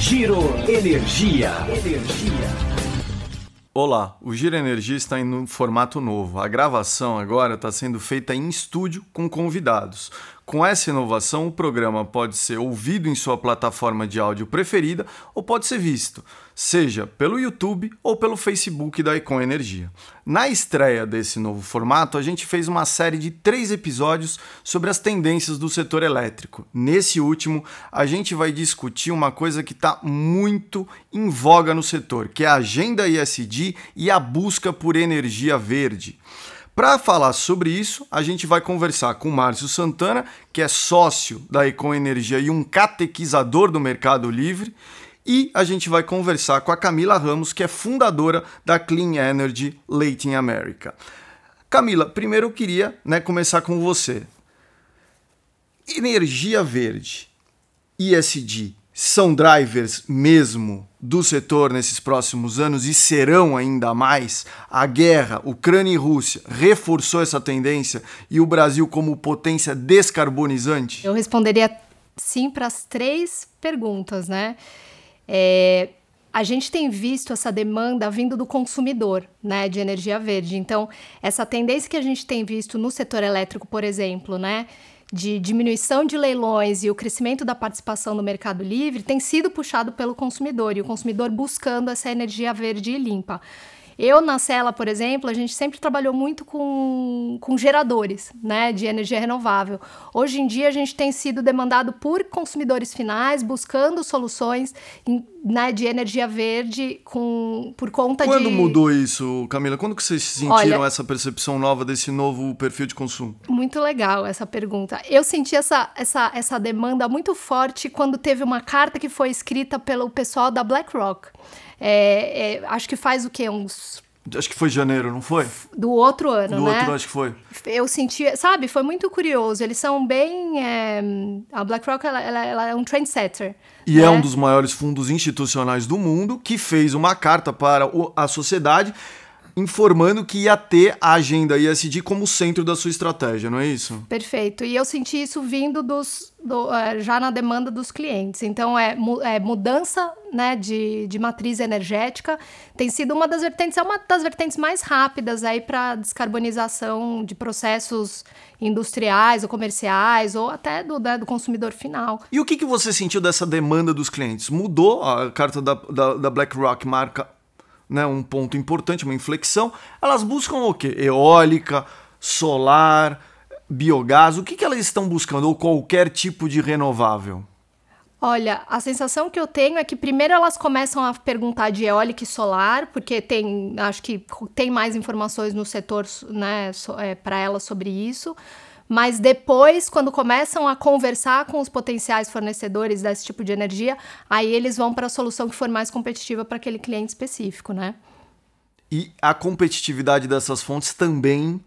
Giro Energia. Olá, o Giro Energia está em um formato novo. A gravação agora está sendo feita em estúdio com convidados. Com essa inovação, o programa pode ser ouvido em sua plataforma de áudio preferida ou pode ser visto, seja pelo YouTube ou pelo Facebook da Econ Energia. Na estreia desse novo formato, a gente fez uma série de três episódios sobre as tendências do setor elétrico. Nesse último, a gente vai discutir uma coisa que está muito em voga no setor, que é a agenda ISD e a busca por energia verde. Para falar sobre isso, a gente vai conversar com Márcio Santana, que é sócio da Econ Energia e um catequizador do Mercado Livre, e a gente vai conversar com a Camila Ramos, que é fundadora da Clean Energy Latin America. Camila, primeiro eu queria né, começar com você. Energia verde, ISD, são drivers mesmo do setor nesses próximos anos e serão ainda mais. A guerra Ucrânia e Rússia reforçou essa tendência e o Brasil como potência descarbonizante? Eu responderia sim para as três perguntas, né? É, a gente tem visto essa demanda vindo do consumidor, né, de energia verde. Então, essa tendência que a gente tem visto no setor elétrico, por exemplo, né, de diminuição de leilões e o crescimento da participação no mercado livre tem sido puxado pelo consumidor e o consumidor buscando essa energia verde e limpa. Eu, na Cela, por exemplo, a gente sempre trabalhou muito com, com geradores né, de energia renovável. Hoje em dia, a gente tem sido demandado por consumidores finais, buscando soluções né, de energia verde com, por conta Quando de... Quando mudou isso, Camila? Quando que vocês sentiram Olha, essa percepção nova desse novo perfil de consumo? Muito legal essa pergunta. Eu senti essa, essa, essa demanda muito forte quando teve uma carta que foi escrita pelo pessoal da BlackRock. É, é, acho que faz o quê? Uns Acho que foi janeiro, não foi? Do outro ano, Do né? Do outro, acho que foi. Eu senti, sabe, foi muito curioso. Eles são bem. É, a BlackRock ela, ela, ela, é um trendsetter. E é né? é um dos maiores fundos institucionais do mundo que fez uma carta para a sociedade informando que ia ter a agenda ISD como centro da sua estratégia, não é isso? Perfeito. E eu senti isso vindo dos, do, é, já na demanda dos clientes. Então, é, é, mudança né, de, de matriz energética tem sido uma das vertentes, é uma das vertentes mais rápidas aí para descarbonização de processos industriais ou comerciais ou até do, né, do consumidor final. E o que, que você sentiu dessa demanda dos clientes? Mudou a carta da, da, da BlackRock marca né, um ponto importante, uma inflexão, elas buscam o quê? Eólica, solar, biogás, o que, que elas estão buscando? Ou qualquer tipo de renovável? Olha, a sensação que eu tenho é que primeiro elas começam a perguntar de eólica e solar, porque tem, acho que tem mais informações no setor né, é, para elas sobre isso. Mas depois, quando começam a conversar com os potenciais fornecedores desse tipo de energia, aí eles vão para a solução que for mais competitiva para aquele cliente específico, né? E a competitividade dessas fontes também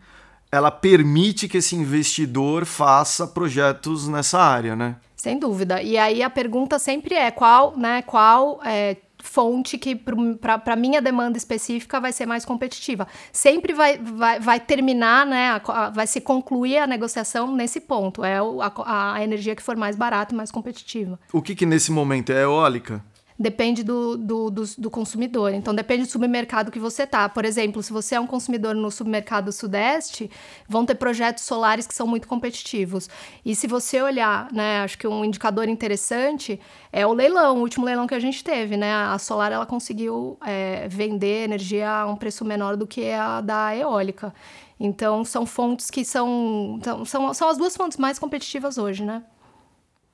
ela permite que esse investidor faça projetos nessa área, né? Sem dúvida. E aí a pergunta sempre é qual, né, qual é, fonte que para minha demanda específica vai ser mais competitiva. Sempre vai, vai, vai terminar, né, a, a, vai se concluir a negociação nesse ponto. É a, a energia que for mais barata e mais competitiva. O que, que nesse momento é eólica? Depende do, do, do, do, consumidor. Então, depende do supermercado que você tá. Por exemplo, se você é um consumidor no supermercado Sudeste, vão ter projetos solares que são muito competitivos. E se você olhar, né, acho que um indicador interessante é o leilão, o último leilão que a gente teve, né? A solar, ela conseguiu é, vender energia a um preço menor do que a da eólica. Então, são fontes que são, são, são as duas fontes mais competitivas hoje, né?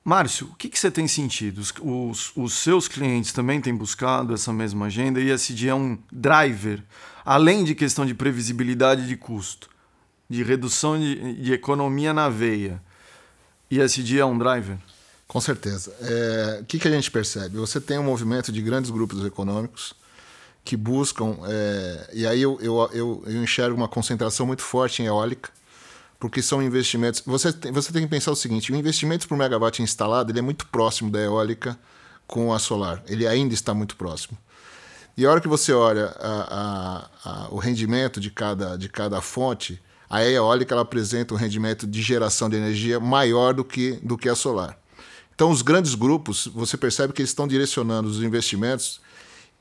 Márcio, o que, que, você tem sentido? Os, os, seus clientes também têm buscado essa mesma agenda e esse é um driver, além de questão de previsibilidade de custo, de redução de, de economia na veia. E esse é um driver? Com certeza. É, o que, que a gente percebe? Você tem um movimento de grandes grupos econômicos que buscam, é, e aí eu, eu, eu, eu enxergo uma concentração muito forte em eólica, porque são investimentos. Você tem, você tem que pensar o seguinte: o investimento por megawatt instalado ele é muito próximo da eólica com a solar. Ele ainda está muito próximo. E a hora que você olha a, a, a, o rendimento de cada, de cada fonte, a eólica ela apresenta um rendimento de geração de energia maior do que, do que a solar. Então, os grandes grupos, você percebe que eles estão direcionando os investimentos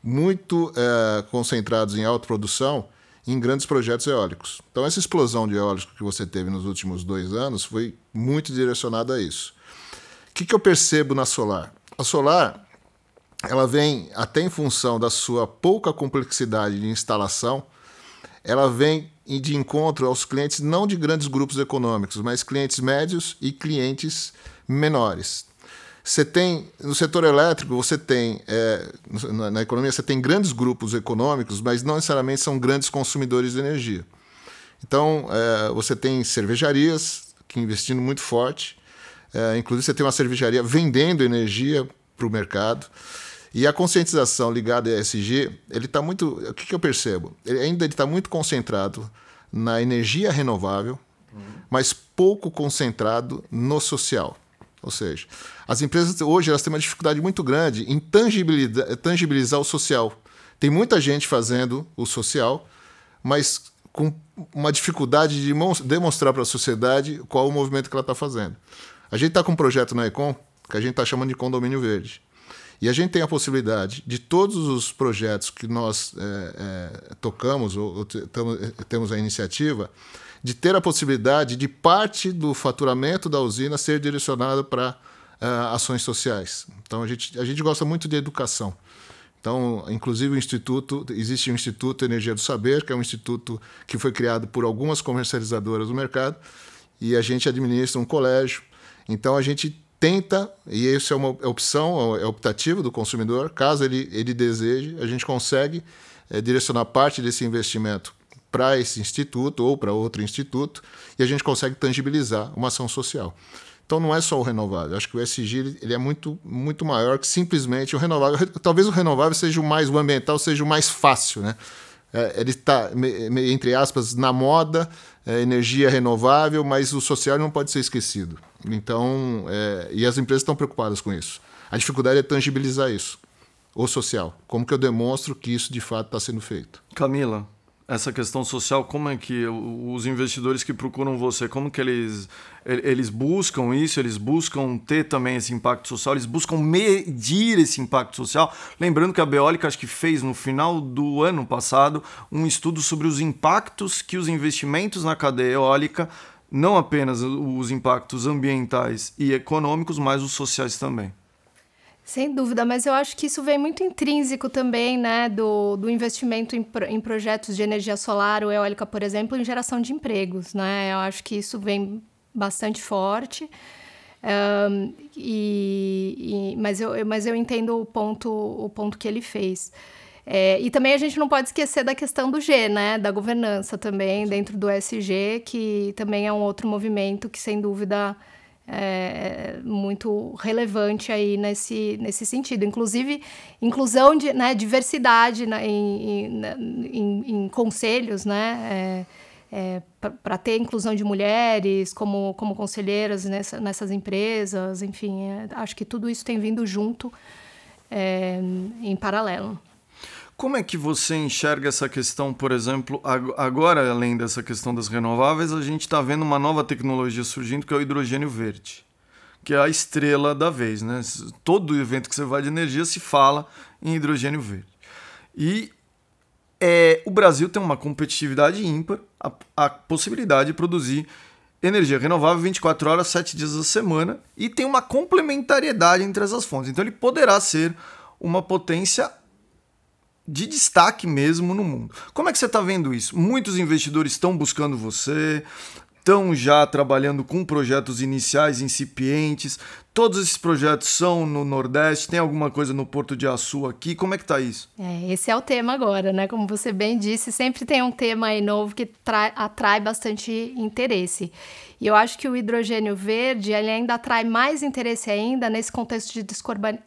muito é, concentrados em autoprodução em grandes projetos eólicos. Então, essa explosão de eólicos que você teve nos últimos dois anos foi muito direcionada a isso. O que, que eu percebo na solar? A solar ela vem até em função da sua pouca complexidade de instalação, ela vem de encontro aos clientes não de grandes grupos econômicos, mas clientes médios e clientes menores. Você tem no setor elétrico, você tem é, na, na, economia você tem grandes grupos econômicos, mas não necessariamente são grandes consumidores de energia. Então é, você tem cervejarias que investindo muito forte, é, inclusive você tem uma cervejaria vendendo energia para o mercado. E a conscientização ligada a ESG, ele está muito. O que, que, eu percebo? Ele ainda está muito concentrado na energia renovável, uhum. mas pouco concentrado no social. Ou seja, as empresas hoje elas têm uma dificuldade muito grande em tangibilizar, o social. Tem muita gente fazendo o social, mas com uma dificuldade de demonstrar para a sociedade qual o movimento que ela está fazendo. A gente está com um projeto na Econ que a gente está chamando de condomínio verde. E a gente tem a possibilidade de todos os projetos que nós é, é, tocamos ou, ou temos a iniciativa de ter a possibilidade de parte do faturamento da usina ser direcionado para uh, ações sociais. Então a gente, a gente gosta muito de educação. Então, inclusive o instituto, existe o Instituto Energia do Saber, que é um instituto que foi criado por algumas comercializadoras do mercado, e a gente administra um colégio. Então a gente tenta, e isso é uma opção, é optativa do consumidor, caso ele, ele deseje, a gente consegue é, direcionar parte desse investimento para esse instituto ou para outro instituto e a gente consegue tangibilizar uma ação social. Então não é só o renovável. Acho que o SG ele é muito, muito maior que simplesmente o renovável. Talvez o renovável seja o mais, o ambiental seja o mais fácil, né? É, ele está, entre aspas, na moda, é, energia renovável, mas o social não pode ser esquecido. Então, é, e as empresas estão preocupadas com isso. A dificuldade é tangibilizar isso, o social. Como que eu demonstro que isso de fato está sendo feito? Camila, essa questão social, como é que os investidores que procuram você, como que eles, eles buscam isso, eles buscam ter também esse impacto social, eles buscam medir esse impacto social. Lembrando que a Beólica acho que fez no final do ano passado um estudo sobre os impactos que os investimentos na cadeia eólica, não apenas os impactos ambientais e econômicos, mas os sociais também. Sem dúvida, mas eu acho que isso vem muito intrínseco também, né, do, do investimento em, em projetos de energia solar ou eólica, por exemplo, em geração de empregos, né? Eu acho que isso vem bastante forte. Um, e, e, mas, eu, mas eu entendo o ponto, o ponto que ele fez. É, e também a gente não pode esquecer da questão do G, né? Da governança também, dentro do SG, que também é um outro movimento que, sem dúvida, é, muito relevante aí nesse, nesse sentido. Inclusive, inclusão de né, diversidade né, em, em, em, conselhos, né? É, é, para ter inclusão de mulheres como, como conselheiras nessa, nessas empresas, enfim, é, acho que tudo isso tem vindo junto é, em paralelo. Como é que você enxerga essa questão, por exemplo, agora, além dessa questão das renováveis, a gente está vendo uma nova tecnologia surgindo que é o hidrogênio verde, que é a estrela da vez, né? Todo evento que você vai de energia se fala em hidrogênio verde. E é, o Brasil tem uma competitividade ímpar, a, a possibilidade de produzir energia renovável 24 horas, 7 dias da semana, e tem uma complementariedade entre essas fontes. Então ele poderá ser uma potência de destaque mesmo no mundo. Como é que você está vendo isso? Muitos investidores estão buscando você, estão já trabalhando com projetos iniciais incipientes. Todos esses projetos são no Nordeste, tem alguma coisa no Porto de Açu aqui? Como é que tá isso? É, esse é o tema agora, né? Como você bem disse, sempre tem um tema aí novo que atrai bastante interesse. E eu acho que o hidrogênio verde ele ainda atrai mais interesse ainda nesse contexto de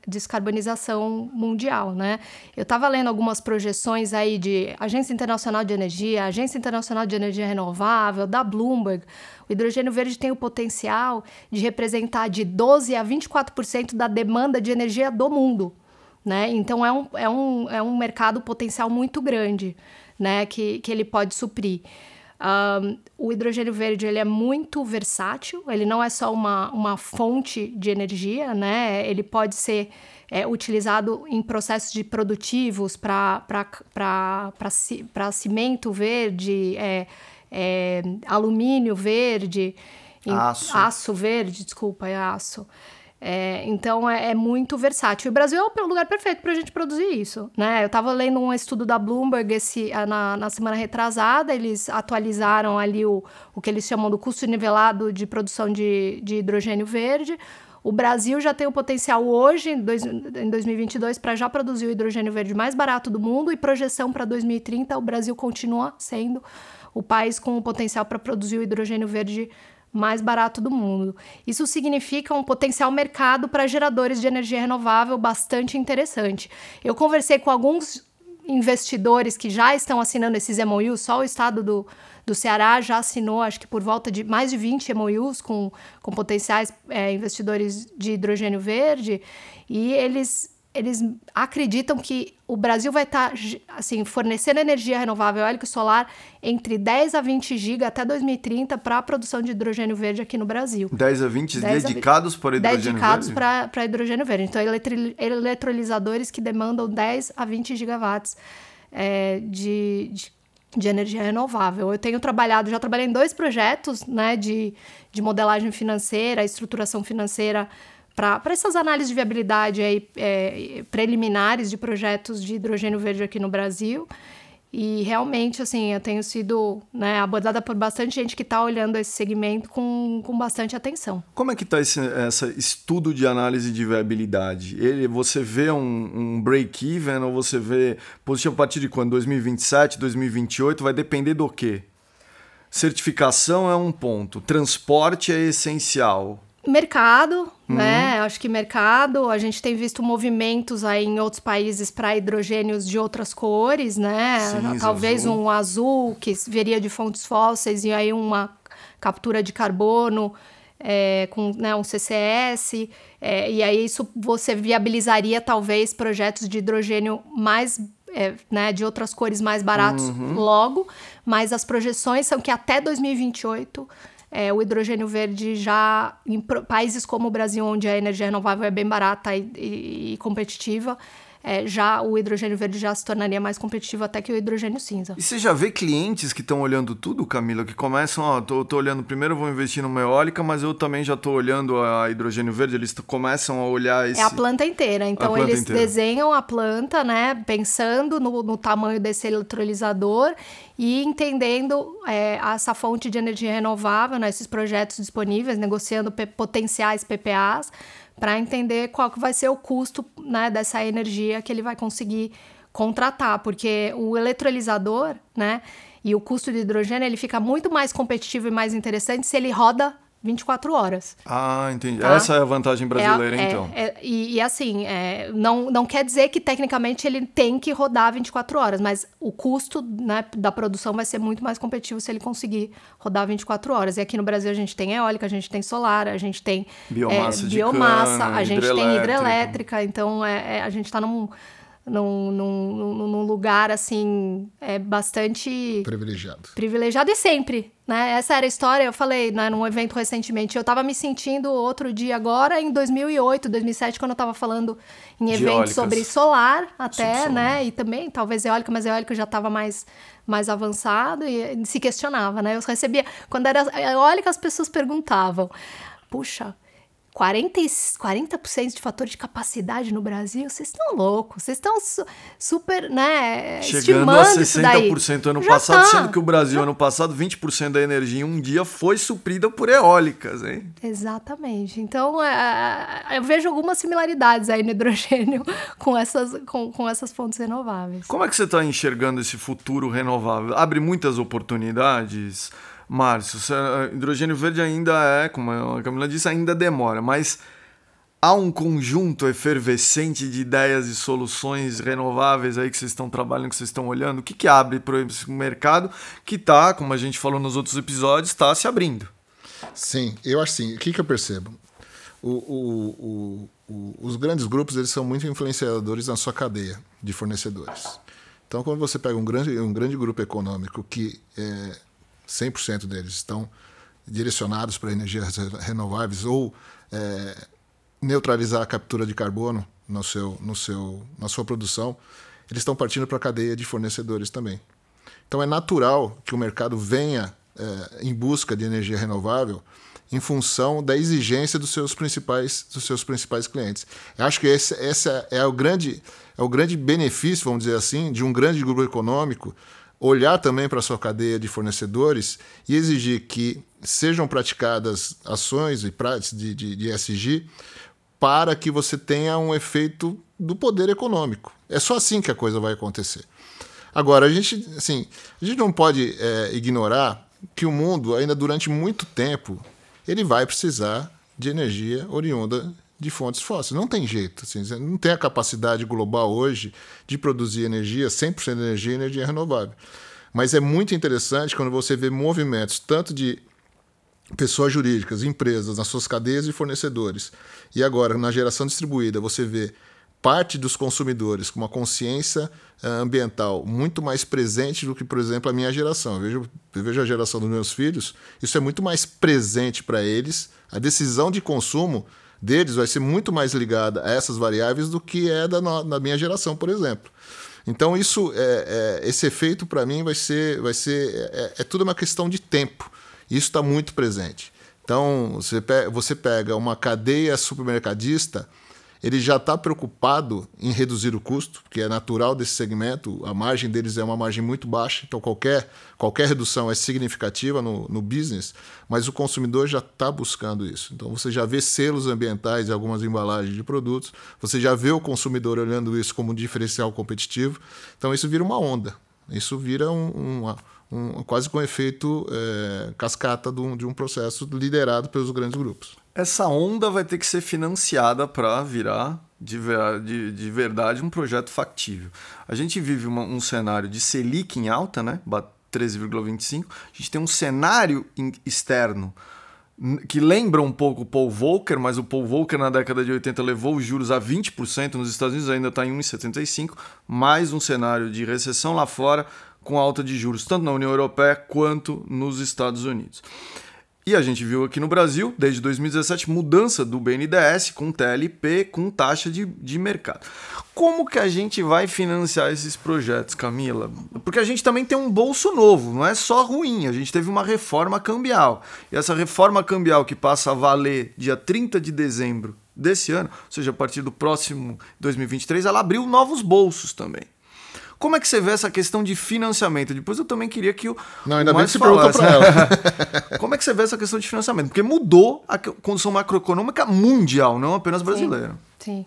descarbonização mundial, né? Eu estava lendo algumas projeções aí de Agência Internacional de Energia, Agência Internacional de Energia Renovável, da Bloomberg. O hidrogênio verde tem o potencial de representar de 12 a 24% da demanda de energia do mundo. Né? Então é um, é, um, é um mercado potencial muito grande né? que, que ele pode suprir. Um, o hidrogênio verde ele é muito versátil, ele não é só uma, uma fonte de energia, né? Ele pode ser é, utilizado em processos de produtivos para cimento verde, é, é, alumínio verde, aço. aço verde, desculpa, é aço. É, então é, é, muito versátil. O Brasil é o lugar perfeito para a gente produzir isso. Né? Eu estava lendo um estudo da Bloomberg esse, na, na semana retrasada, eles atualizaram ali o, o que eles chamam do custo nivelado de produção de, de hidrogênio verde. O Brasil já tem o potencial hoje, em, dois, em 2022, para já produzir o hidrogênio verde mais barato do mundo e projeção para 2030, o Brasil continua sendo o país com o potencial para produzir o hidrogênio verde mais barato do mundo. Isso significa um potencial mercado para geradores de energia renovável bastante interessante. Eu conversei com alguns investidores que já estão assinando esses MOUs, só o estado do, do Ceará já assinou, acho que por volta de mais de 20 MOUs com, com potenciais é, investidores de hidrogênio verde, e eles eles acreditam que o Brasil vai estar tá, assim, fornecendo energia renovável eólica e solar entre 10 a 20 GB até 2030 para a produção de hidrogênio verde aqui no Brasil. 10 a 20 10 dedicados para hidrogênio dedicados verde? Dedicados para hidrogênio verde. Então, eletrolisadores que demandam 10 a 20 gigawatts é, de, de, de, energia renovável. Eu tenho trabalhado, já trabalhei em dois projetos né, de, de modelagem financeira, estruturação financeira para essas análises de viabilidade aí, é, preliminares de projetos de hidrogênio verde aqui no Brasil. E realmente, assim, eu tenho sido né, abordada por bastante gente que está olhando esse segmento com, com bastante atenção. Como é que está esse essa estudo de análise de viabilidade? Ele, você vê um, um break-even ou você vê positivo a partir de quando? 2027, 2028? Vai depender do quê? Certificação é um ponto, transporte é essencial. Mercado, uhum. né? Acho que mercado. A gente tem visto movimentos aí em outros países para hidrogênios de outras cores, né? Cinza, Talvez azul. um azul que viria de fontes fósseis e aí uma captura de carbono é, com né, um CCS. É, e aí isso você viabilizaria talvez projetos de hidrogênio mais é, né, de outras cores mais baratos uhum. logo, mas as projeções são que até 2028 é, o hidrogênio verde já em países como o Brasil, onde a energia renovável é bem barata e, e, e competitiva, é, já o hidrogênio verde já se tornaria mais competitivo até que o hidrogênio cinza. E você já vê clientes que estão olhando tudo, Camila, que começam, ó, tô, tô olhando primeiro, vou investir numa eólica, mas eu também já tô olhando a hidrogênio verde, eles começam a olhar esse... É a planta inteira, então planta eles inteira. desenham a planta, né, pensando no, no tamanho desse eletrolisador e entendendo é, essa fonte de energia renovável, né, esses projetos disponíveis, negociando potenciais PPAs, para entender qual que vai ser o custo né, dessa energia que ele vai conseguir contratar, porque o eletrolisador, né, e o custo de hidrogênio ele fica muito mais competitivo e mais interessante se ele roda 24 horas. Ah, entendi. Tá? Essa é a vantagem brasileira, é, então. É, e, e, assim, é, não, não quer dizer que tecnicamente ele tem que rodar 24 horas, mas o custo né, da produção vai ser muito mais competitivo se ele conseguir rodar 24 horas. E aqui no Brasil a gente tem eólica, a gente tem solar, a gente tem biomassa, é, biomassa cana, a gente tem hidrelétrica, então é, é, a gente está num num, num, num, lugar assim é bastante privilegiado. Privilegiado e sempre, né? Essa era a história, eu falei, né, num evento recentemente, eu tava me sentindo outro dia agora em 2008, 2007, quando eu tava falando em eventos sobre solar até, né? E também talvez eólica, mas eólica já tava mais mais avançado e se questionava, né? Eu recebia quando era eólica as pessoas perguntavam: "Puxa, 40, 40% de fator de capacidade no Brasil, vocês estão loucos, vocês estão su super, né, Chegando a 60% ano Já passado, tá. sendo que o Brasil, Já. ano passado, 20% da energia em um dia foi suprida por eólicas, hein? Exatamente. Então, é, é eu vejo algumas similaridades aí no hidrogênio com essas, com, com essas fontes renováveis. Como é que você está enxergando esse futuro renovável? Abre muitas oportunidades? Márcio, hidrogênio verde ainda é, como a Camila disse, ainda demora, mas há um conjunto efervescente de ideias e soluções renováveis aí que vocês estão trabalhando, que vocês estão olhando. O que, que abre para esse mercado que está, como a gente falou nos outros episódios, está se abrindo? Sim, eu acho assim. O que, que eu percebo? O, o, o, os grandes grupos eles são muito influenciadores na sua cadeia de fornecedores. Então, quando você pega um grande, um grande grupo econômico que é, 100% deles estão direcionados para energias renováveis ou é, neutralizar a captura de carbono no seu, no seu, na sua produção, eles estão partindo para a cadeia de fornecedores também. Então é natural que o mercado venha é, em busca de energia renovável em função da exigência dos seus principais, dos seus principais clientes. Eu acho que esse, esse é, o grande, é o grande benefício, vamos dizer assim, de um grande grupo econômico olhar também para sua cadeia de fornecedores e exigir que sejam praticadas ações e práticas de, de, de ESG para que você tenha um efeito do poder econômico. É só assim que a coisa vai acontecer. Agora, a gente, assim, a gente não pode é, ignorar que o mundo, ainda durante muito tempo, ele vai precisar de energia oriunda de fontes fósseis. Não tem jeito. Assim, não tem a capacidade global hoje de produzir energia, 100% de energia e energia renovável. Mas é muito interessante quando você vê movimentos tanto de pessoas jurídicas, empresas, nas suas cadeias de fornecedores, e agora na geração distribuída você vê parte dos consumidores com uma consciência uh, ambiental muito mais presente do que, por exemplo, a minha geração. Eu vejo, eu vejo a geração dos meus filhos, isso é muito mais presente para eles. A decisão de consumo deles vai ser muito mais ligada a essas variáveis do que é da, da minha geração, por exemplo. Então isso, é, é esse efeito para mim vai ser, vai ser é, é tudo uma questão de tempo. Isso está muito presente. Então você você pega uma cadeia supermercadista ele já está preocupado em reduzir o custo, que é natural desse segmento, a margem deles é uma margem muito baixa, então qualquer, qualquer redução é significativa no, no business, mas o consumidor já está buscando isso. Então você já vê selos ambientais em algumas embalagens de produtos, você já vê o consumidor olhando isso como um diferencial competitivo, então isso vira uma onda, isso vira um, um, quase com um efeito é, cascata de um, de um processo liderado pelos grandes grupos essa onda vai ter que ser financiada para virar de, de, de, verdade um projeto factível. A gente vive uma, um cenário de Selic em alta, né? 13,25. A gente tem um cenário externo que lembra um pouco o Paul Volcker, mas o Paul Volcker na década de 80 levou os juros a 20%, nos Estados Unidos ainda está em 1,75%, mais um cenário de recessão lá fora com alta de juros, tanto na União Europeia quanto nos Estados Unidos. E a gente viu aqui no Brasil, desde 2017, mudança do BNDES com TLP, com taxa de, de mercado. Como que a gente vai financiar esses projetos, Camila? Porque a gente também tem um bolso novo, não é só ruim, a gente teve uma reforma cambial. E essa reforma cambial que passa a valer dia 30 de dezembro desse ano, ou seja, a partir do próximo 2023, ela abriu novos bolsos também. Como é que você vê essa questão de financiamento? Depois eu também queria que o. Não, ainda bem que você perguntou para ela. Como é que você vê essa questão de financiamento? Porque mudou a condição macroeconômica mundial, não apenas brasileira. Sim. sim.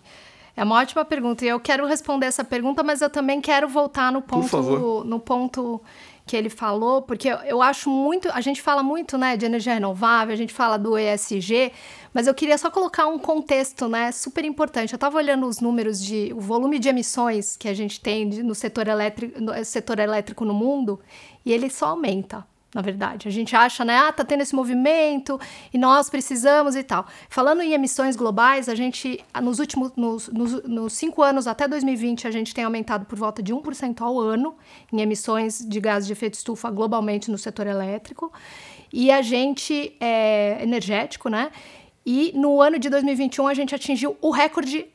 É uma ótima pergunta e eu quero responder essa pergunta, mas eu também quero voltar no ponto, no ponto que ele falou, porque eu acho muito, a gente fala muito, né, de energia renovável, a gente fala do ESG, mas eu queria só colocar um contexto, né, super importante. Eu estava olhando os números de o volume de emissões que a gente tem no setor elétrico, no setor elétrico no mundo, e ele só aumenta na verdade. A gente acha, né, ah, tá tendo esse movimento e nós precisamos e tal. Falando em emissões globais, a gente, nos últimos, nos, nos, nos cinco anos até 2020, a gente tem aumentado por volta de 1% ao ano em emissões de gases de efeito estufa globalmente no setor elétrico. E a gente, é energético, né? E no ano de 2021 a gente atingiu o recorde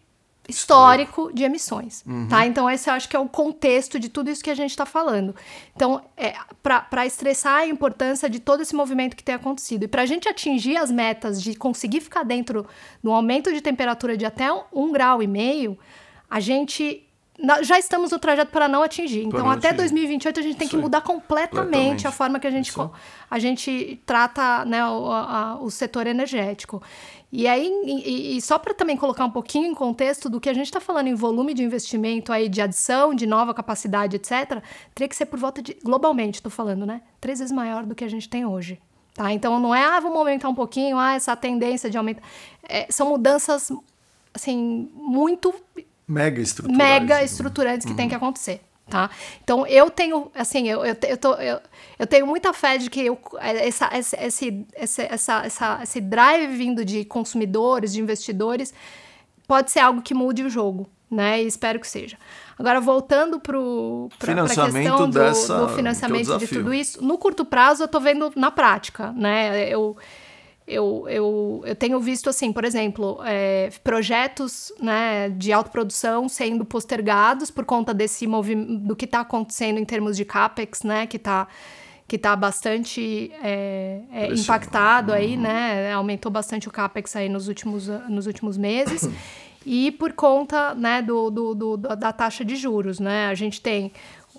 histórico de emissões, uhum. tá? Então esse eu acho que é o contexto de tudo isso que a gente está falando. Então, é, para estressar a importância de todo esse movimento que tem acontecido. E para a gente atingir as metas de conseguir ficar dentro do aumento de temperatura de até um grau e meio, a gente já estamos no trajeto para não atingir. Então, não até atingir. 2028, a gente tem Isso que mudar completamente a forma que a gente, a gente trata né, o, a, o setor energético. E aí, e, e só para também colocar um pouquinho em contexto do que a gente está falando em volume de investimento aí, de adição, de nova capacidade, etc., teria que ser por volta de, globalmente, estou falando, né? Três vezes maior do que a gente tem hoje. Tá? Então não é, ah, vamos aumentar um pouquinho, ah, essa tendência de aumentar. É, são mudanças, assim, muito mega estruturantes, mega né? estruturantes que uhum. tem que acontecer. Tá? Então eu tenho, assim, eu, eu, eu, tô, eu, eu tenho muita fé de que eu, essa, esse, esse, essa, essa, esse drive vindo de consumidores, de investidores, pode ser algo que mude o jogo. né? E espero que seja. Agora, voltando para a questão do, dessa, do financiamento de tudo isso, no curto prazo eu estou vendo na prática, né? Eu, eu, eu, eu tenho visto, assim, por exemplo, é, projetos né, de autoprodução sendo postergados por conta desse movimento, do que está acontecendo em termos de CAPEX, né? Que está que está bastante é, é, impactado aí, uhum. né? Aumentou bastante o capex aí nos últimos, nos últimos meses. e por conta né, do, do, do, da taxa de juros, né? A gente tem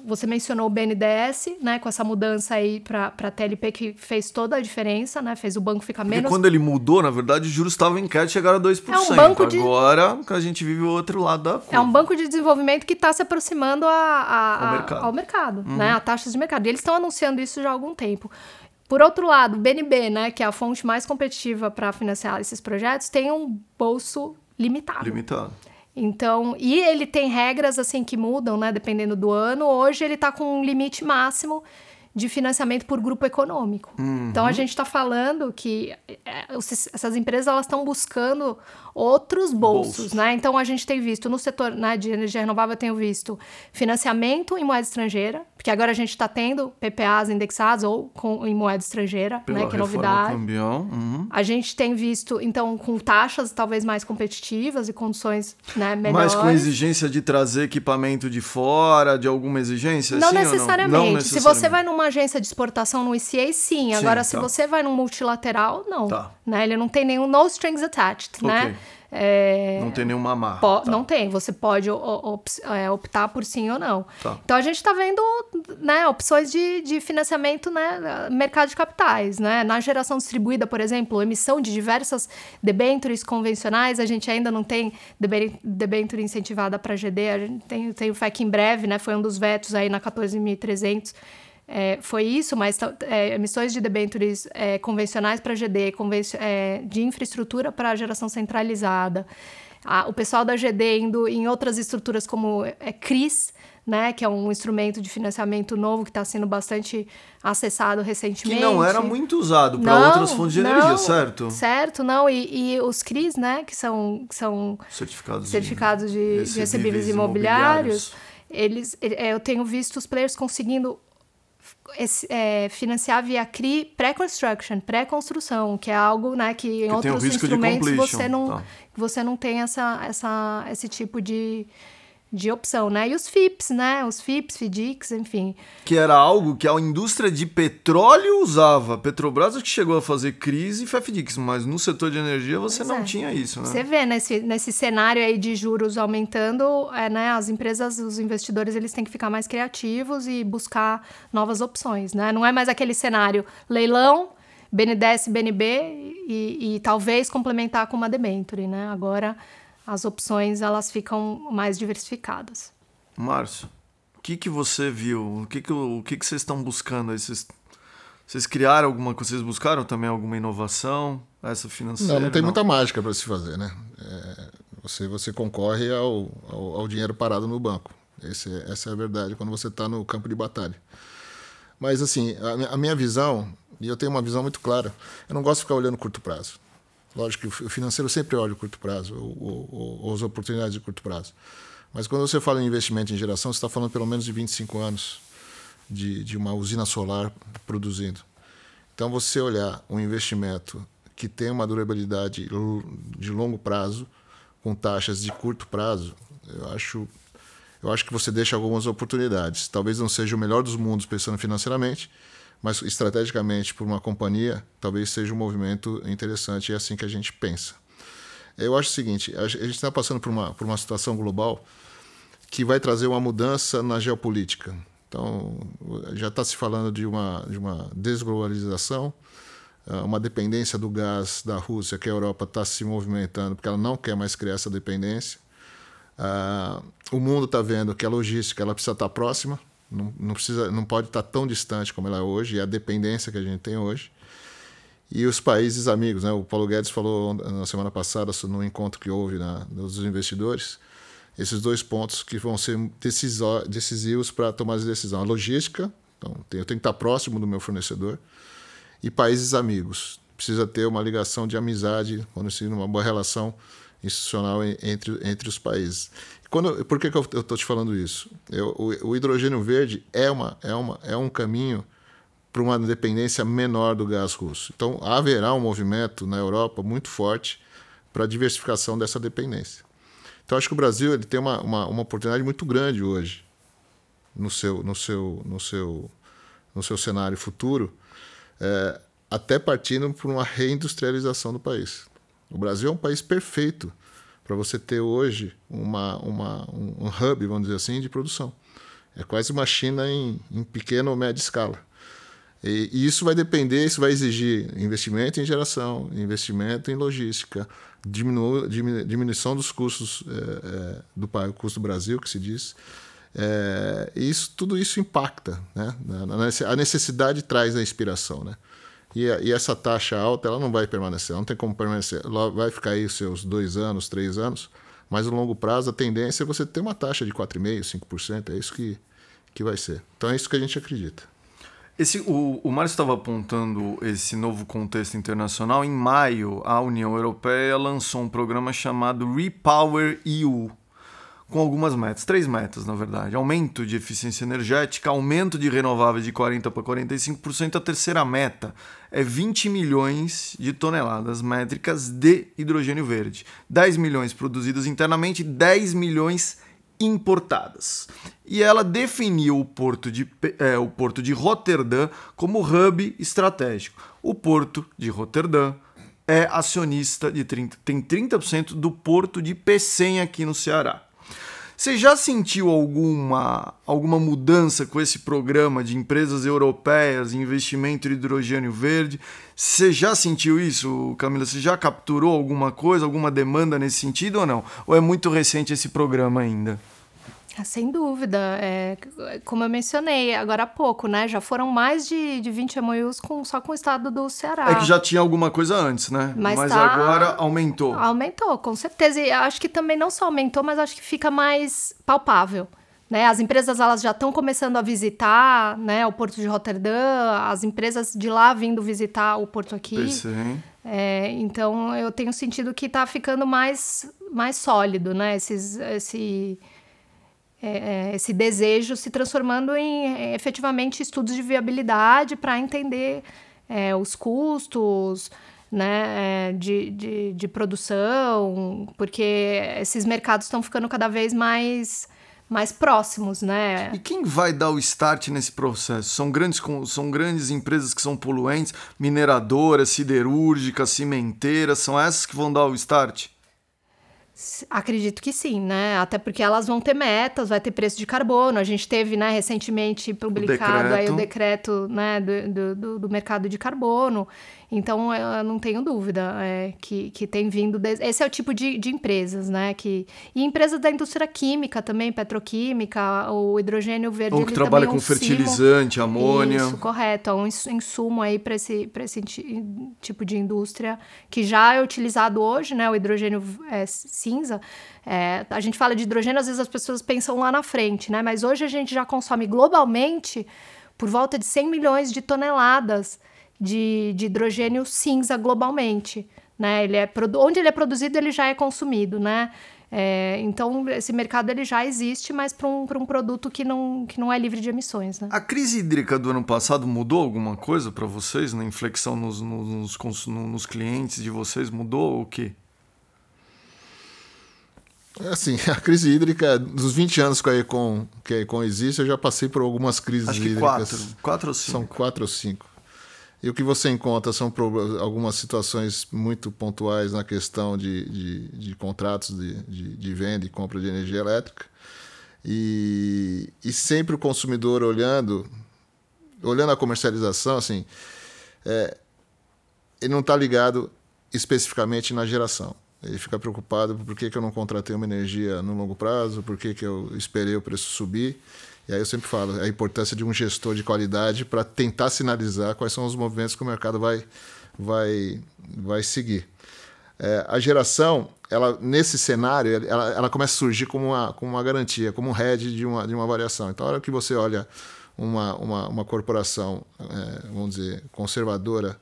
você mencionou o BNDES, né, com essa mudança aí para a TLP que fez toda a diferença, né, fez o banco ficar menos... E quando ele mudou, na verdade, os juros estavam em queda e chegaram a 2%. É um banco de... Agora a gente vive o outro lado da curva. É um banco de desenvolvimento que está se aproximando a, a, ao mercado, ao mercado uhum. né, a taxas de mercado. E eles estão anunciando isso já há algum tempo. Por outro lado, o BNB, né, que é a fonte mais competitiva para financiar esses projetos, tem um bolso limitado. Limitado. Então, e ele tem regras assim que mudam, né, dependendo do ano. Hoje ele está com um limite máximo de financiamento por grupo econômico. Uhum. Então a gente está falando que é, essas empresas elas estão buscando outros bolsos, né? Então a gente tem visto no setor né, de energia renovável, eu tenho visto financiamento em moeda estrangeira, porque agora a gente está tendo PPAs indexados ou com, em moeda estrangeira, Pela né? Que é novidade. Uhum. A gente tem visto, então, com taxas talvez mais competitivas e condições né, melhores. Mas com exigência de trazer equipamento de fora, de alguma exigência? Não, necessariamente. Não? não necessariamente. Se você vai numa agência de exportação no ICA, sim. Agora, sim, se tá. você vai num multilateral, não. Tá. Né? Ele não tem nenhum no strings attached, né? okay. né? É, não tem nenhuma marca. tá. Não tem. Você pode op, é, optar por sim ou não. Tá. Então a gente está vendo né, opções de, de financiamento, né, mercado de capitais. Né? Na geração distribuída, por exemplo, emissão de diversas debêntures convencionais, a gente ainda não tem debênture incentivada para GD. A gente tem, tem o FEC em breve, né? Foi um dos vetos aí na 14.300 é, foi isso, mas é, emissões de debêntures é, convencionais para GD, é, de infraestrutura para geração centralizada. o pessoal da GD indo em outras estruturas como é, CRIS, né, que é um instrumento de financiamento novo que está sendo bastante acessado recentemente. Que não era muito usado para outras fontes de não, energia, certo? Certo, não. E, e, os CRIs, né, que são, que são certificados, certificados de, de recebíveis imobiliários, imobiliários, eles, é, eu tenho visto os players conseguindo é, financiar via CRI pré-construction, pré-construção, que é algo né, que em que outros instrumentos você não, tá. você não tem essa, essa, esse tipo de, de opção, né? E os FIPS, né? Os FIPS, FIDICs, enfim. Que era algo que a indústria de petróleo usava. Petrobras que chegou a fazer crise e FIDICs, mas no setor de energia você pois não é. tinha isso, né? Você vê nesse, nesse cenário aí de juros aumentando, é, né? As empresas, os investidores, eles têm que ficar mais criativos e buscar novas opções, né? Não é mais aquele cenário leilão, BNDES, BNB e, e talvez complementar com uma debenture, né? Agora as opções elas ficam mais diversificadas. Márcio, o que, que você viu? O que, que, o que, que vocês estão buscando? Vocês, vocês criaram alguma coisa? Vocês buscaram também alguma inovação? Essa financeira? Não, não tem não. muita mágica para se fazer, né? É, você, você concorre ao, ao, ao, dinheiro parado no banco. Esse, essa é a verdade quando você está no campo de batalha. Mas, assim, a, a minha visão, e eu tenho uma visão muito clara, eu não gosto de ficar olhando curto prazo. Lógico que o financeiro sempre olha o curto prazo, ou, ou, ou as oportunidades de curto prazo. Mas quando você fala em investimento em geração, você está falando pelo menos de 25 anos de, de uma usina solar produzindo. Então, você olhar um investimento que tem uma durabilidade de longo prazo, com taxas de curto prazo, eu acho, eu acho que você deixa algumas oportunidades. Talvez não seja o melhor dos mundos pensando financeiramente, mas estrategicamente por uma companhia, talvez seja um movimento interessante e é assim que a gente pensa. Eu acho o seguinte, a gente está passando por uma, por uma situação global que vai trazer uma mudança na geopolítica. Então, já está se falando de uma, de uma desglobalização, ah, uma dependência do gás da Rússia, que a Europa está se movimentando, porque ela não quer mais criar essa dependência. Uh, o mundo está vendo que a logística ela precisa estar tá próxima, não, não, precisa, não pode estar tão distante como ela é hoje, e a dependência que a gente tem hoje. E os países amigos, né? o Paulo Guedes falou na semana passada, no encontro que houve na, dos investidores, esses dois pontos que vão ser decisivos para tomar as decisões. A logística, então eu tenho que estar próximo do meu fornecedor, e países amigos. Precisa ter uma ligação de amizade, uma boa relação institucional entre, entre os países. Quando, por que, que eu estou te falando isso? Eu, o, o, hidrogênio verde é, uma, é, uma, é um caminho para uma dependência menor do gás russo. Então, haverá um movimento na Europa muito forte para a diversificação dessa dependência. Então, acho que o Brasil ele tem uma, uma, uma oportunidade muito grande hoje no seu, no seu, no seu, no seu cenário futuro, é, até partindo por uma reindustrialização do país. O Brasil é um país perfeito para você ter hoje uma, uma, um hub, vamos dizer assim, de produção. É quase uma China em, em pequena ou média escala. E, e, isso vai depender, isso vai exigir investimento em geração, investimento em logística, diminu, diminu, diminuição dos custos é, é, do custo do Brasil, que se diz. É, isso, tudo isso impacta. Né? A necessidade traz a inspiração. Né? E, e, essa taxa alta ela não vai permanecer, não tem como permanecer. Ela vai ficar aí seus dois anos, três anos, mas no longo prazo a tendência é você ter uma taxa de 4,5%, 5%, é isso que, que vai ser. Então é isso que a gente acredita. Esse, o, o Mário estava apontando esse novo contexto internacional. Em maio, a União Europeia lançou um programa chamado Repower EU, com algumas metas, três metas na verdade: aumento de eficiência energética, aumento de renováveis de 40% para 45%. A terceira meta é 20 milhões de toneladas métricas de hidrogênio verde, 10 milhões produzidas internamente, 10 milhões importadas. E ela definiu o porto de, é, o porto de Roterdã como hub estratégico. O porto de Roterdã é acionista de 30, tem 30% do porto de Pecém aqui no Ceará. Você já sentiu alguma, alguma mudança com esse programa de empresas europeias investimento em hidrogênio verde? Você já sentiu isso, Camila? Você já capturou alguma coisa, alguma demanda nesse sentido ou não? Ou é muito recente esse programa ainda? Ah, sem dúvida. É, como eu mencionei agora há pouco, né? Já foram mais de, de 20 MOUs com, só com o estado do Ceará. É que já tinha alguma coisa antes, né? Mas, mas tá... agora aumentou. Aumentou, com certeza. E acho que também não só aumentou, mas acho que fica mais palpável. Né? As empresas elas já estão começando a visitar né, o Porto de Roterdã, as empresas de lá vindo visitar o Porto aqui. É, então eu tenho sentido que está ficando mais, mais sólido, né? Esses, esse é, é, esse desejo se transformando em é, efetivamente estudos de viabilidade para entender é, os custos né, é, de, de, de, produção, porque esses mercados estão ficando cada vez mais mais próximos, né? E quem vai dar o start nesse processo? São grandes, são grandes empresas que são poluentes, mineradoras, siderúrgicas, cimenteiras, são essas que vão dar o start? Acredito que sim, né? Até porque elas vão ter metas, vai ter preço de carbono. A gente teve, né, recentemente publicado o aí o decreto né, do, do, do mercado de carbono. Então, eu não tenho dúvida é, que, que tem vindo. De... Esse é o tipo de, de empresas, né? Que... E empresas da indústria química também, petroquímica, o hidrogênio verde. Ou que trabalha é um com fertilizante, amônia. Isso, correto. É um insumo aí para esse, esse tipo de indústria que já é utilizado hoje, né? O hidrogênio é, cinza. É, a gente fala de hidrogênio, às vezes as pessoas pensam lá na frente, né? Mas hoje a gente já consome globalmente por volta de 100 milhões de toneladas de, de hidrogênio cinza globalmente. Né? Ele é, onde ele é produzido, ele já é consumido, né? É, então, esse mercado ele já existe, mas para um, um produto que não, que não é livre de emissões. Né? A crise hídrica do ano passado mudou alguma coisa para vocês? Na inflexão nos, nos, nos, nos, clientes de vocês? Mudou o quê? É assim, a crise hídrica, dos 20 anos que a Econ, que a Econ existe, eu já passei por algumas crises Acho que hídricas. Quatro, quatro ou cinco. São quatro ou cinco. E o que você encontra são algumas situações muito pontuais na questão de, de, de contratos de, de, de, venda e compra de energia elétrica. E, e sempre o consumidor olhando, olhando a comercialização, assim, é, ele não está ligado especificamente na geração. Ele fica preocupado por que, que eu não contratei uma energia no longo prazo, por que, que eu esperei o preço subir. E aí eu sempre falo a importância de um gestor de qualidade para tentar sinalizar quais são os movimentos que o mercado vai, vai, vai seguir. É, a geração, ela nesse cenário, ela, ela começa a surgir como uma, como uma garantia, como um head de uma, de uma variação. Então, a hora que você olha uma, uma, uma corporação, é, vamos dizer, conservadora,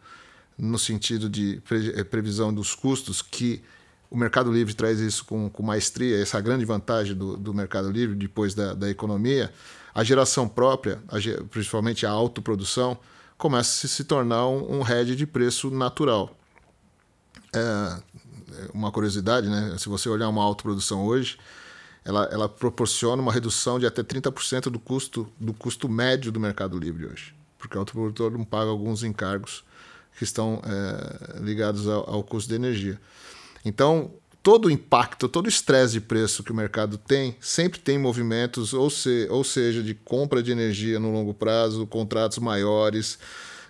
no sentido de é, previsão dos custos, que o Mercado Livre traz isso com, com maestria, essa grande vantagem do, do Mercado Livre depois da, da economia, a geração própria, a, principalmente a autoprodução, começa a se tornar um, um head de preço natural. É, uma curiosidade, né? se você olhar uma autoprodução hoje, ela, ela proporciona uma redução de até 30% do custo, do custo médio do Mercado Livre hoje, porque o autoprodutor não paga alguns encargos que estão é, ligados ao, ao custo de energia. Então, todo o impacto, todo o estresse de preço que o mercado tem, sempre tem movimentos, ou, se, ou seja, de compra de energia no longo prazo, contratos maiores,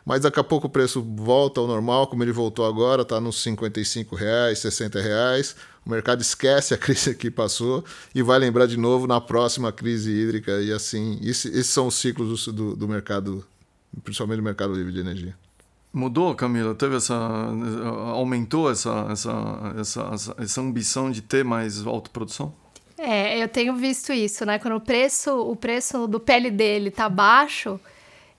mas daqui a pouco o preço volta ao normal, como ele voltou agora, está nos 55 reais, 60 reais. O mercado esquece a crise que passou e vai lembrar de novo na próxima crise hídrica e assim. esses são os ciclos do, do, do mercado, principalmente do mercado livre de energia. Mudou, Camila? Teve essa. aumentou essa, essa, essa, essa ambição de ter mais autoprodução? É, eu tenho visto isso, né? Quando o preço, o preço do PLD ele tá baixo,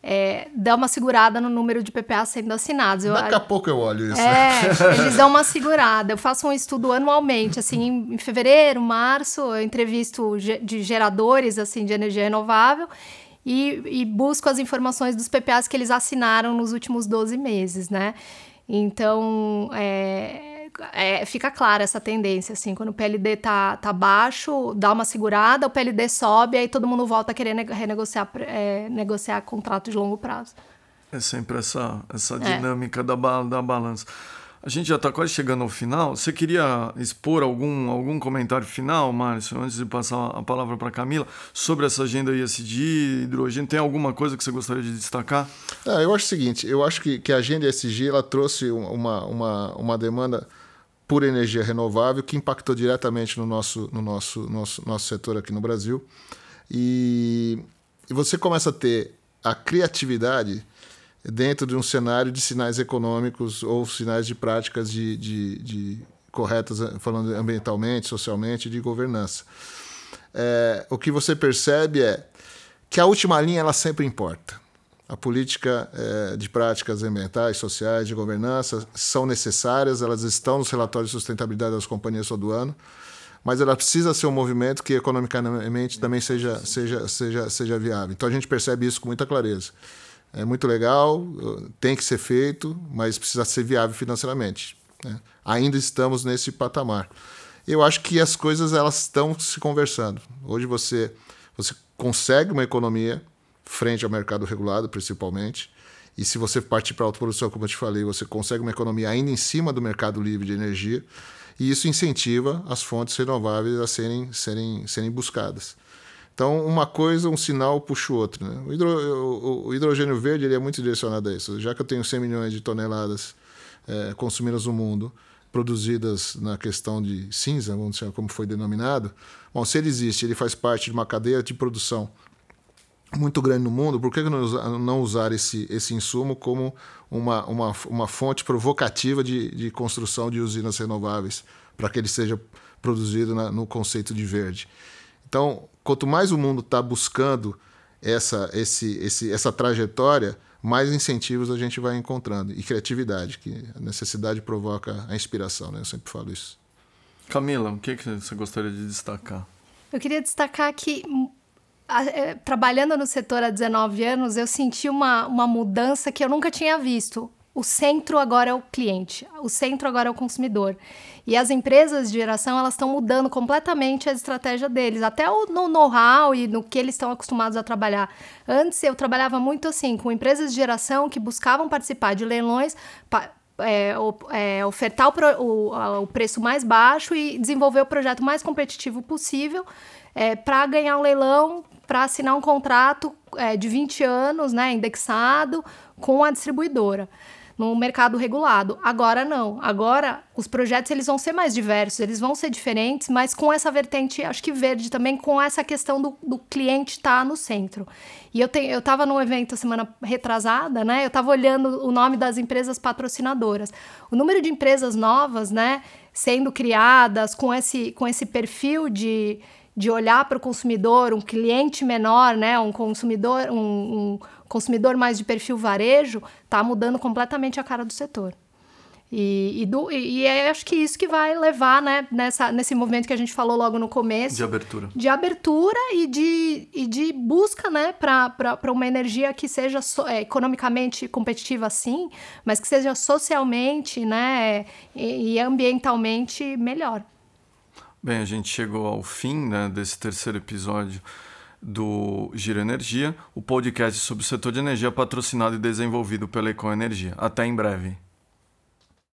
é, dá uma segurada no número de PPA sendo assinados. Eu, Daqui a pouco eu olho isso. É, eles dão uma segurada. Eu faço um estudo anualmente, assim, em, em fevereiro, março, eu entrevisto de geradores, assim, de energia renovável e, e busco as informações dos PPAs que eles assinaram nos últimos 12 meses, né? Então, é, é, fica clara essa tendência, assim, quando o PLD tá, tá baixo, dá uma segurada, o PLD sobe, aí todo mundo volta a querer renegociar é, negociar contrato de longo prazo. É sempre essa, essa é. dinâmica da, da balança. A gente já está quase chegando ao final. Você queria expor algum, algum comentário final, Márcio, antes de passar a palavra para Camila, sobre essa agenda ISD, hidrogênio? Tem alguma coisa que você gostaria de destacar? Ah, eu acho o seguinte: eu acho que, que a agenda ISG ela trouxe uma, uma, uma demanda por energia renovável que impactou diretamente no nosso, no nosso, nosso, nosso setor aqui no Brasil. E, e você começa a ter a criatividade dentro de um cenário de sinais econômicos ou sinais de práticas de, de, de corretas, eh, falando ambientalmente, socialmente, de governança. É, o que você percebe é que a última linha ela sempre importa. A política é, de práticas ambientais, sociais, de governança são necessárias, elas estão nos relatórios de sustentabilidade das companhias todo ano, mas ela precisa ser um movimento que economicamente também seja, seja, seja, seja viável. Então a gente percebe isso com muita clareza é muito legal, tem que ser feito, mas precisa ser viável financeiramente. Né? Ainda estamos nesse patamar. Eu acho que as coisas elas estão se conversando. Hoje você você consegue uma economia frente ao mercado regulado, principalmente. E se você partir para a autoprodução, como eu te falei, você consegue uma economia ainda em cima do mercado livre de energia. E isso incentiva as fontes renováveis a serem, serem, serem buscadas. Então, uma coisa, um sinal puxa o outro. Né? O, hidro, o, o, hidrogênio verde ele é muito direcionado a isso. Já que eu tenho 100 milhões de toneladas é, consumidas no mundo, produzidas na questão de cinza, vamos dizer como foi denominado, bom, se ele existe, ele faz parte de uma cadeia de produção muito grande no mundo, por que não usar esse, esse insumo como uma, uma, uma fonte provocativa de, de construção de usinas renováveis, para que ele seja produzido na, no conceito de verde? Então, quanto mais o mundo está buscando essa, esse, esse, essa trajetória, mais incentivos a gente vai encontrando. E criatividade, que a necessidade provoca a inspiração, né? Eu sempre falo isso. Camila, o que, que você gostaria de destacar? Eu queria destacar que, é, trabalhando no setor há 19 anos, eu senti uma, uma mudança que eu nunca tinha visto o centro agora é o cliente, o centro agora é o consumidor. E as empresas de geração, elas estão mudando completamente a estratégia deles, até no know-how e no que eles estão acostumados a trabalhar. Antes eu trabalhava muito assim, com empresas de geração que buscavam participar de leilões, é, é, ofertar o, pro, o, o, preço mais baixo e desenvolver o projeto mais competitivo possível é, para ganhar um leilão, para assinar um contrato é, de 20 anos, né, indexado, com a distribuidora no mercado regulado. Agora não. Agora os projetos eles vão ser mais diversos, eles vão ser diferentes, mas com essa vertente, acho que verde também, com essa questão do, do cliente estar tá no centro. E eu tenho, eu estava num evento semana retrasada, né? Eu estava olhando o nome das empresas patrocinadoras. O número de empresas novas, né, sendo criadas com esse, com esse perfil de de olhar para o consumidor, um cliente menor, né, um consumidor, um, um consumidor mais de perfil varejo, está mudando completamente a cara do setor. E, e, do, e, e é, acho que isso que vai levar, né, nessa, nesse movimento que a gente falou logo no começo. De abertura. De abertura e de, e de busca, né, para uma energia que seja so, é, economicamente competitiva, sim, mas que seja socialmente, né, e, e ambientalmente melhor. Bem, a gente chegou ao fim né, desse terceiro episódio do Giro Energia, o podcast sobre o setor de energia patrocinado e desenvolvido pela Ecoenergia. Até em breve.